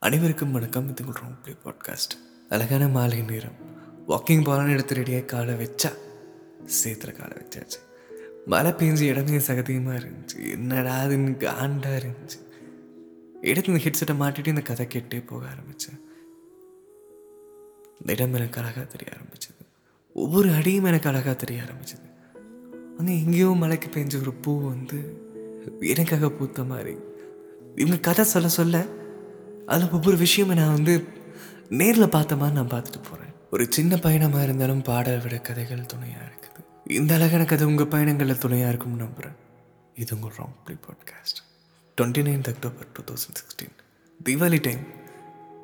அனைவருக்கும் வணக்கம். இது ஒரு ப்ளே பாட்காஸ்ட். அழகான மாலை நேரம். வாக்கிங் போகலான்னு எடுத்து ரெடியாக காலை வச்சா சேத்துல காலை வச்சாச்சு. மழை பெஞ்சு இடமே சகதியமாக இருந்துச்சு. என்னடா அதுன்னு காண்டாக இருந்துச்சு. எடுத்து இந்த ஹெட்செட்டை மாட்டிட்டு இந்த கதை கேட்டே போக ஆரம்பித்தேன் இந்த இடம் எனக்கு அழகாக தெரிய ஆரம்பிச்சது. ஒவ்வொரு அடியும் எனக்கு அழகாக தெரிய ஆரம்பிச்சது. அங்கே எங்கேயோ மழைக்கு பெஞ்ச ஒரு பூ வந்து எனக்காக பூத்த மாதிரி. இவங்க கதை சொல்ல சொல்ல அதில் ஒவ்வொரு விஷயமும் நான் வந்து நேரில் பார்த்த மாதிரி நான் பார்த்துட்டு போகிறேன் ஒரு சின்ன பயணமாக இருந்தாலும் பாடல் விட கதைகள் துணையாக இருக்குது. இந்த அழகான கதை உங்கள் பயணங்களில் துணையாக இருக்கும்னு நம்புகிறேன் இது உங்கள் wrong play podcast twenty ninth October two thousand sixteen Deepavali time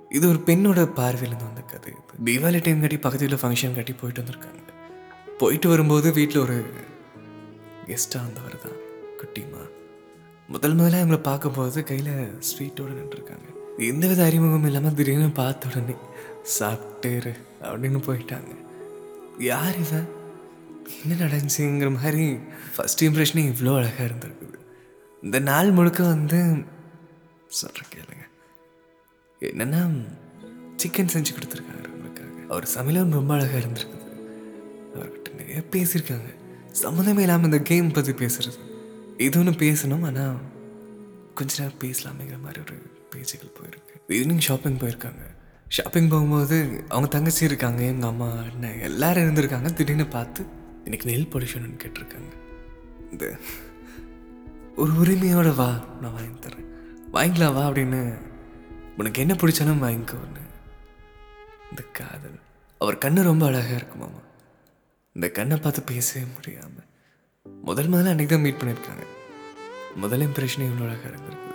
இது ஒரு பெண்ணோட பார்வையிலேருந்து வந்த கதை இது. தீபாவளி டைம் கட்டி பக்கத்தில் ஃபங்க்ஷன் கட்டி போயிட்டு வந்திருக்காங்க. போயிட்டு வரும்போது வீட்டில் ஒரு கெஸ்ட்டாக வந்தவர் தான் குட்டிமா முதல் முதல்ல அவங்கள பார்க்கும்போது கையில் ஸ்வீட்டோடு நின்றுருக்காங்க. எந்தவித அறிமுகமும் இல்லாமல் திடீர்னு பார்த்த உடனே சாப்பிட்டேரு அப்படின்னு போயிட்டாங்க. யார் இவன் என்ன நடந்துச்சுங்கிற மாதிரி ஃபஸ்ட் இம்ப்ரெஷனே இவ்வளோ அழகாக இருந்திருக்குது. இந்த நாள் முழுக்க வந்து சொல்கிறேன் கேளுங்க. என்னென்னா சிக்கன் செஞ்சு கொடுத்துருக்காங்க அவங்களுக்காக அவர் சமையலும் ரொம்ப அழகாக இருந்திருக்குது. அவர்கிட்ட நிறைய பேசியிருக்காங்க. சம்மந்தமே இல்லாமல் இந்த கேம் பற்றி பேசுறது. இது ஒன்று பேசணும் ஆனால் கொஞ்ச நேரம் பேசலாமேங்கிற மாதிரி ஒரு பேச்சுகள் போயிருக்கு. ஈவினிங் ஷாப்பிங் போயிருக்காங்க. ஷாப்பிங் போகும்போது அவங்க தங்கச்சி இருக்காங்க எங்கள் அம்மா அண்ணன் எல்லாரும் இருந்திருக்காங்க. திடீர்னு பார்த்து எனக்கு நெல் பொல்யூஷன் கேட்டிருக்காங்க. இந்த ஒரு உரிமையோட வா நான் வாங்கி தரேன் வாங்கிக்கலாம் வா அப்படின்னு உனக்கு என்ன பிடிச்சாலும் வாங்கிக்கோன்னு இந்த காதல். அவர் கண்ணு ரொம்ப அழகாக இருக்குமாமா இந்த கண்ணை பார்த்து பேசவே முடியாமல் முதல் முதல்ல அன்றைக்கி தான் மீட் பண்ணியிருக்காங்க. முதல் இம்ப்ரெஷனே இவ்வளோ அழகாக இருந்திருக்குது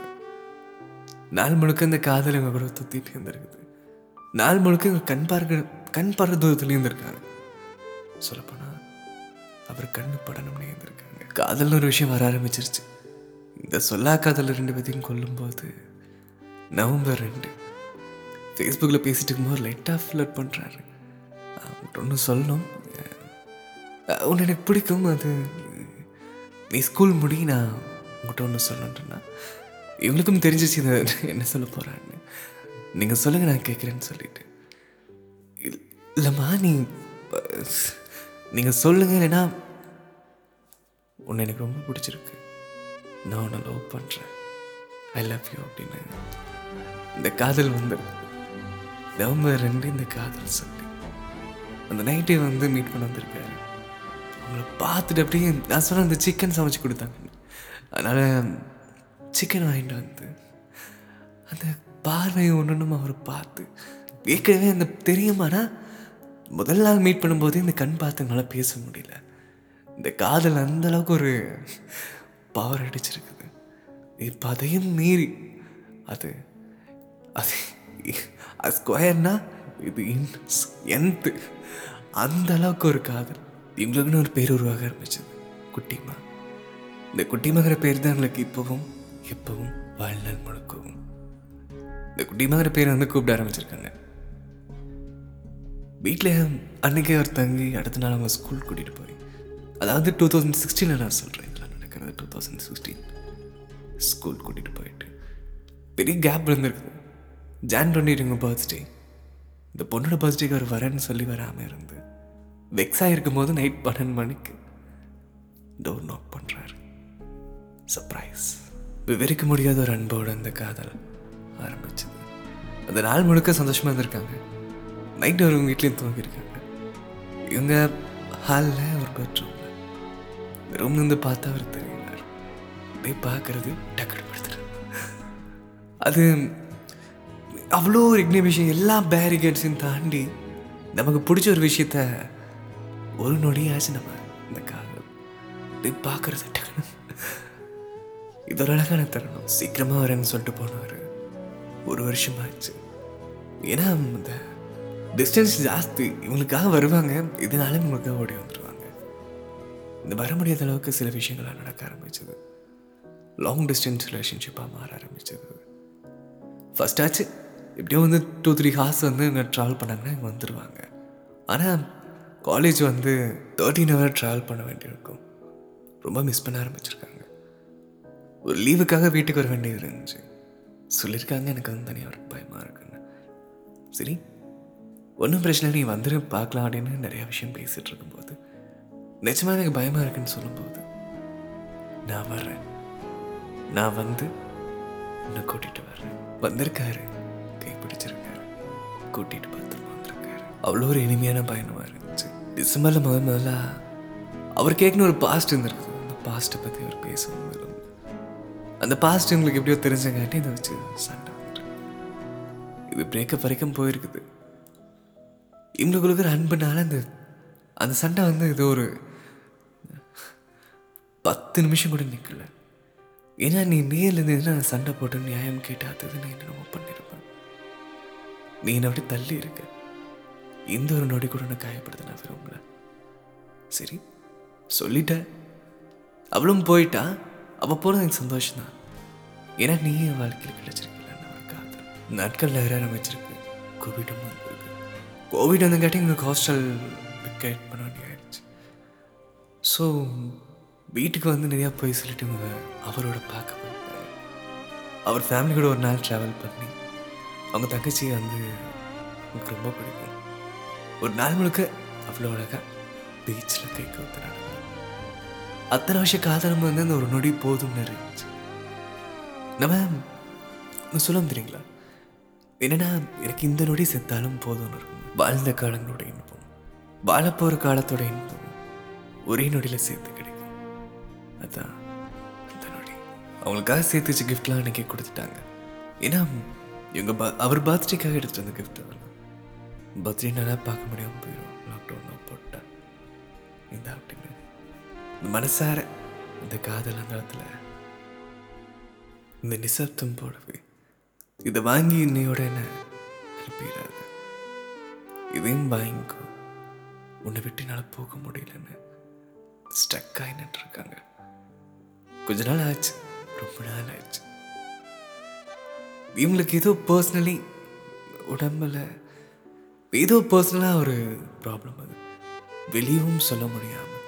நாள் முழுக்க இந்த காதல் எங்கள் கூட சுற்றிட்டு இருந்திருக்குது. நாள் முழுக்க இவங்க கண் பார்க்க கண் படுற தூரத்துலேயும் இருந்திருக்காங்க. சொல்லப்போனால் அவர் கண்ணு படணும்னு இருந்திருக்காங்க. காதல்னு ஒரு விஷயம் வர ஆரம்பிச்சிருச்சு. இந்த சொல்லா காதல் ரெண்டு பேத்தையும் கொல்லும்போது நவம்பர் ரெண்டு ஃபேஸ்புக்கில் பேசிட்டு இருக்கும்போது லைட்டாக ஃப்ளட் பண்ணுறாரு அவங்கள்ட்ட ஒன்று சொல்லணும். உன்னை எனக்கு பிடிக்கும். அது நீ ஸ்கூல் முடி நான் உங்கள்கிட்ட ஒன்று சொல்லணுன்றேன்னா இவங்களுக்கும் தெரிஞ்சிச்சு இதை என்ன சொல்ல போகிறான்னு நீங்கள் சொல்லுங்கள் நான் கேட்குறேன்னு சொல்லிட்டு. இல்- இல்லைம்மா நீ நீங்கள் சொல்லுங்க இல்லைன்னா உன்னை எனக்கு ரொம்ப பிடிச்சிருக்கு. நான் உன்னை லவ் பண்ணுறேன் ஐ லவ் யூ அப்படின்னு. இந்த காதல் வந்து நவம்பர் ரெண்டு இந்த காதல் சொல்லி அந்த நைட்டே வந்து மீட் பண்ண வந்திருக்காரு. அவங்கள பார்த்துட்டு அப்படியே நான் சொன்ன அந்த சிக்கன் சமைச்சு கொடுத்தாங்க அதனால் சிக்கன் வாங்கிட்டு வந்து அந்த பார்வையை ஒன்றும் அவர் பார்த்து ஏற்கனவே அந்த தெரியுமானா முதல் நாள் மீட் பண்ணும்போதே இந்த கண் பார்த்து என்னால் பேச முடியல. இந்த காதல் அந்த அளவுக்கு ஒரு பவர் அடிச்சிருக்குது. இப்போ அதையும் மீறி அது அது அது ஸ்கொயர்னா இது என்த்து அந்த அளவுக்கு ஒரு காதல். இவங்களுக்குன்னு ஒரு பேர் உருவாக ஆரம்பிச்சது. குட்டிமா. இந்த குட்டிமாங்கிற பேர் தான் எங்களுக்கு இப்போவும் எப்பவும் வாழ்நாள் முழுக்கும் இந்த குட்டி மாதிரி பேரை வந்து கூப்பிட ஆரம்பிச்சிருக்காங்க. வீட்டில் அன்னைக்கே அவர் தங்கி அடுத்த நாள் அவங்க ஸ்கூல் கூட்டிகிட்டு போய். அதாவது டூ தௌசண்ட் சிக்ஸ்டீனில் நான் சொல்கிறேன் இதெல்லாம் நடக்கிறது டூ தௌசண்ட் சிக்ஸ்டீன் ஸ்கூல் கூட்டிகிட்டு போயிட்டு. பெரிய கேப் இருந்திருக்குது ஜான் டுவெண்ட்டி எங்கள் பர்த்டே இந்த பொண்ணோட பர்த்டேக்கு அவர் வரேன்னு சொல்லி வராமல் இருந்து வெக்ஸாக இருக்கும்போது நைட் பன்னெண்டு மணிக்கு டோர் நாக் பண்ணுறாரு சர்ப்ரைஸ் விவரிக்க முடியாத ஒரு அன்போட அந்த காதல் ஆரம்பிச்சது. அந்த நாள் முழுக்க சந்தோஷமாக இருந்திருக்காங்க. நைட் ஒரு வீட்லேயும் தூங்கியிருக்காங்க. இவங்க ஹாலில் ஒரு பெட்ரூமில் ரூம்லேருந்து பார்த்தா அவர் தெரியினார் அப்படியே பார்க்கறது டக்குனு அது அவ்வளோ ஒரு விஷயம் எல்லா பேரிகேட்ஸையும் தாண்டி நமக்கு பிடிச்ச ஒரு விஷயத்த ஒரு நொடியாச்சு நம்ம இந்த காதல் இப்படி பார்க்கறது டக்குனு. இது ஒரு அழகான தருணம். சீக்கிரமாக வரேன்னு சொல்லிட்டு போனவர் ஒரு வருஷம் ஆச்சு. ஏன்னா இந்த டிஸ்டன்ஸ் ஜாஸ்தி. இவங்களுக்காக வருவாங்க. இதனால இவங்களுக்காக ஓடி வந்துடுவாங்க இந்த வர முடியாத அளவுக்கு சில விஷயங்கள்லாம் நடக்க ஆரம்பிச்சது. லாங் டிஸ்டன்ஸ் ரிலேஷன்ஷிப்பாக மாற ஆரம்பிச்சது. ஃபஸ்ட்டாச்சு ஆச்சு. எப்படியோ வந்து டூ த்ரீ ஹார்ஸ் வந்து இங்கே ட்ராவல் பண்ணாங்கன்னா இங்கே வந்துடுவாங்க ஆனால் காலேஜ் வந்து தேர்ட்டீன் ஹவர் ட்ராவல் பண்ண வேண்டியிருக்கும். ரொம்ப மிஸ் பண்ண ஆரம்பிச்சிருக்காங்க. ஒரு லீவுக்காக வீட்டுக்கு வர வேண்டியது இருந்துச்சு. சொல்லியிருக்காங்க எனக்கு வந்து தனியாக ஒரு பயமாக இருக்குன்னு. சரி ஒன்றும் பிரச்சனை இல்லை, நீ வந்துரு பார்க்கலாம் அப்படின்னு நிறையா விஷயம் பேசிகிட்டு இருக்கும்போது. நிஜமாக எனக்கு பயமாக இருக்குன்னு சொல்லும்போது நான் வர்றேன். நான் வந்து உன்னை கூட்டிகிட்டு வர்றேன். வந்திருக்காரு கை பிடிச்சிருக்காரு கூட்டிகிட்டு பார்த்துட்டு வந்திருக்காரு. அவ்வளோ ஒரு இனிமையான பயணமாக இருந்துச்சு. டிசம்பரில் முதல் முதல்ல அவர் கேட்கணும் ஒரு பாஸ்ட் இருந்திருக்கு அந்த பாஸ்ட்டை பற்றி அவர் பேசுவோம் அந்த பாஸ்ட் உங்களுக்கு எப்படியோ தெரிஞ்சங்காட்டி இதை வச்சு சண்டை இது பிரேக்கப் வரைக்கும் போயிருக்குது. இவங்களுக்குள்ள ஒரு அன்புனால அந்த அந்த சண்டை வந்து ஏதோ ஒரு பத்து நிமிஷம் கூட நிற்கல ஏன்னா நீ நேரில் இருந்து நான் சண்டை போட்டு நியாயம் கேட்டாதது நான் என்னென்னமோ பண்ணியிருப்பேன் நீ என்னை விட்டு தள்ளி இருக்க. இந்த ஒரு நொடி கூட நான் காயப்படுத்த நான் விரும்பல. சரி சொல்லிட்டேன். அவளும் போயிட்டா. அப்போ போகிறது எனக்கு சந்தோஷம் தான் ஏன்னா நீ என் வாழ்க்கையில் கிடைச்சிருக்கல ஒரு நாட்கள் நகர ஆரம்பிச்சிருக்கு. கோவிடும் வந்துருக்கு. கோவிட் வந்தங்காட்டி எங்களுக்கு ஹாஸ்டல் விக்கெட் பண்ண வேண்டிய ஆயிடுச்சு. ஸோ வீட்டுக்கு வந்து நிறையா போய் சொல்லிட்டு அவரோட பார்க்க அவர் ஃபேமிலி கூட ஒரு நாள் ட்ராவல் பண்ணி அவங்க தங்கச்சியை வந்து எனக்கு ரொம்ப பிடிக்கும். ஒரு நாள் முழுக்க அவ்வளோ அழகாக பீச்சில் கை கோத்து அத்தனை வருஷம் காதலம் வந்து அந்த ஒரு நொடி போதும்னு இருந்துச்சு. நம்ம சொல்ல தெரியுங்களா என்னன்னா எனக்கு இந்த நொடி செத்தாலும் போதும்னு இருக்கும். வாழ்ந்த காலங்களோட இன்பம். வாழப்போகிற காலத்தோட இன்பம். ஒரே நொடியில் சேர்த்து கிடைக்கும். அதான் அந்த நொடி. அவங்களுக்காக சேர்த்து வச்ச கிஃப்ட்லாம் அன்றைக்கி கொடுத்துட்டாங்க. ஏன்னா இவங்க ப அவர் பர்த்டேக்காக எடுத்துட்டு வந்த கிஃப்ட் அதெல்லாம். பர்த்டே நல்லா பார்க்க முடியாமல் போயிடும் லாக்டவுன்லாம் போட்டா. இந்த அப்படின்னு மனசார இந்த காதல் அந்த இந்த நிசப்தம் போடவே இதை வாங்கி இன்னையோட என்ன அனுப்பிடாது இதையும் வாங்கிக்கோ. உன்னை விட்டு என்னால் போக முடியலன்னு ஸ்டக் ஆகி நின்றுருக்காங்க கொஞ்ச நாள் ஆச்சு. ரொம்ப நாள் ஆச்சு. இவங்களுக்கு ஏதோ பர்சனலி உடம்புல ஏதோ பர்சனலாக ஒரு ப்ராப்ளம் அது. வெளியவும் சொல்ல முடியாமல்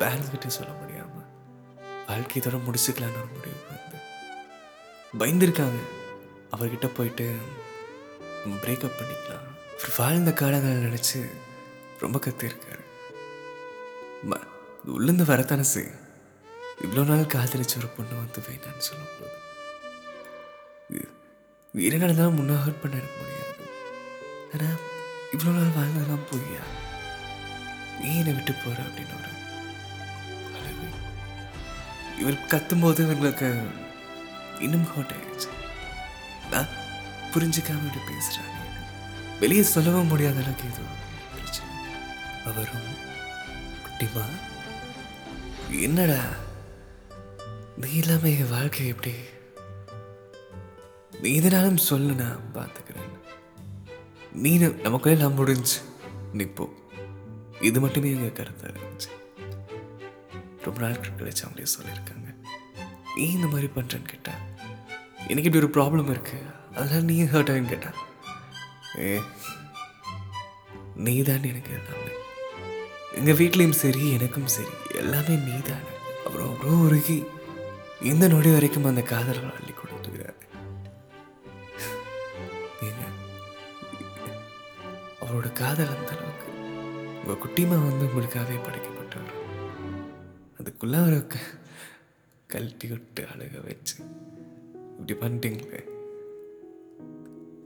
பேரண்ட்ஸ் கிட்ட சொல்ல முடியாமல் வாழ்க்கை இதோட முடிச்சுக்கலான்னு ஒரு முடிவு வந்து பயந்துருக்காங்க. அவர்கிட்ட போயிட்டு பிரேக்கப் பண்ணிக்கலாம். அவர் வாழ்ந்த காலங்களை நினச்சி ரொம்ப கத்திருக்காரு. ம உள்ளேருந்து வரத்தானே செய்யும். இவ்வளோ நாள் காதலிச்ச ஒரு பொண்ணு வந்து வேணான்னு சொல்லும்போது இது- தான் முன்னே ஹர்ட் பண்ண எனக்கு முடியாது. ஆனால் இவ்வளோ நாள் வாழ்ந்ததெல்லாம் பொய்யா? நீ என்னை விட்டு போற? அப்படின்னு ஒரு இவர் கத்தும்போது இவங்களுக்கு இன்னும் ஹர்ட் ஆயிடுச்சு. நான் புரிஞ்சுக்காம இப்படி பேசுறாங்க வெளியே சொல்லவும் முடியாத அளவுக்கு ஏதோ பிரச்சனை. அவரும் குட்டிமா என்னடா நீ இல்லாம என் வாழ்க்கை எப்படி? நீ இதனாலும் சொல்லு நான் பார்த்துக்கிறேன் நீ நமக்குள்ளே நான் முடிஞ்சு. நிப்போ இது மட்டுமே எங்கள் கருத்தா இருந்துச்சு. ரொம்ப நாள் கழிச்சு அவங்களே சொல்லியிருக்காங்க. நீ இந்த மாதிரி பண்றேன்னு கேட்டா எனக்கு இப்படி ஒரு ப்ராப்ளம் இருக்கு. அதெல்லாம் நீ ஹர்ட் ஆகின்னு கேட்டா ஏ நீ தான் எனக்கு எல்லாமே. எங்க வீட்லேயும் சரி எனக்கும் சரி எல்லாமே நீ தான் அப்புறம் அவ்வளோ உருகி இந்த நொடி வரைக்கும் அந்த காதலை அள்ளி கொடுத்துக்கிறாரு. ஏங்க, அவரோட காதல் அந்த அளவுக்கு. உங்க குட்டிமா வந்து உங்களுக்காகவே படைக்கப்பட்டவர் அதுக்குள்ளே அவரை க- கழட்டி விட்டு அழுக வச்சு. இப்படி பண்ணிட்டீங்களே.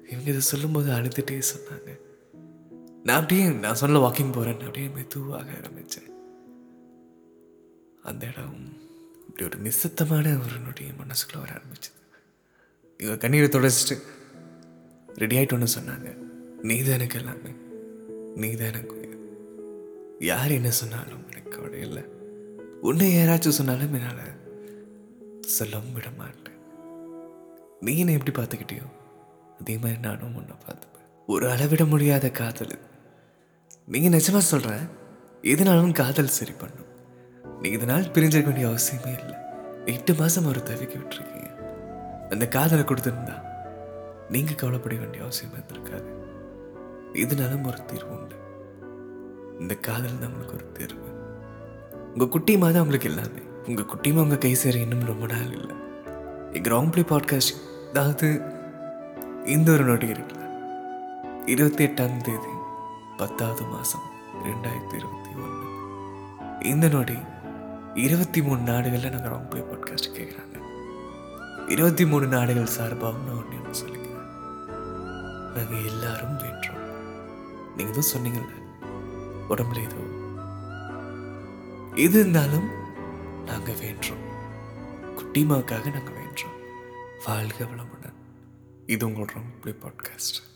இவங்க இதை சொல்லும்போது அழுதுகிட்டே சொன்னாங்க. நான் அப்படியே நான் சொல்ல வாக்கிங் போகிறேன் அப்படியே மெதுவாக ஆரம்பித்தேன் அந்த இடம் இப்படி ஒரு நிசத்தமான ஒரு நொடிய வர ஆரம்பிச்சது. இவங்க கண்ணீரை தொடச்சிட்டு ரெடி ஆகிட்டோன்னு சொன்னாங்க. நீ தான் எனக்கு எல்லாமே. நீ தான் எனக்கு யார் என்ன சொன்னாலும் எனக்கு கவலை இல்லை. உன்னை யாராச்சும் சொன்னாலும் என்னால் சொல்லவும் விட மாட்டேன். நீ என்னை எப்படி பார்த்துக்கிட்டியோ அதே மாதிரி நானும் உன்னை பார்த்துப்பேன். ஒரு அளவிட முடியாத காதல் நீங்கள் நீங்க நிஜமா எதுனாலும் காதல் சரி பண்ணும். நீ இதனால் பிரிஞ்சிருக்க வேண்டிய அவசியமே இல்லை. எட்டு மாசம் ஒரு தவிக்க விட்டுருக்கீங்க. அந்த காதலை கொடுத்துருந்தா நீங்க கவலைப்பட வேண்டிய அவசியம் இருந்திருக்காது. இதனாலும் ஒரு தீர்வு உண்டு. இந்த காதல் நம்மளுக்கு ஒரு தேர்வு. உங்கள் குட்டிமா தான் உங்களுக்கு எல்லாமே உங்கள் குட்டிமா உங்கள் கை சேர இன்னும் ரொம்ப நாள் இல்லை. கிரவுண்ட் ப்ளே பிளே பாட்காஸ்ட் அதாவது இந்த ஒரு நொடி இருக்குல்ல. இருபத்தி எட்டாம் தேதி பத்தாவது மாதம் ரெண்டாயிரத்தி இருபத்தி ஒன்று. இந்த நொடி இருபத்தி மூணு நாடுகளில் நாங்கள் ராங் ப்ளே பாட்காஸ்ட் கேட்குறாங்க இருபத்தி மூணு நாடுகள் சார்பாகனு ஒன்று ஒன்று சொல்லிக்கிறேன். நாங்கள் எல்லாரும் வேண்டோம் நீங்கள் தான் சொன்னீங்கல்ல உடம்புல ஏதோ எது இருந்தாலும் நாங்கள் வேண்டுறோம். குட்டிமாவுக்காக நாங்கள் வேண்டுறோம். வாழ்க வளமுடன். இது உங்களோட ராங் பாட்காஸ்ட்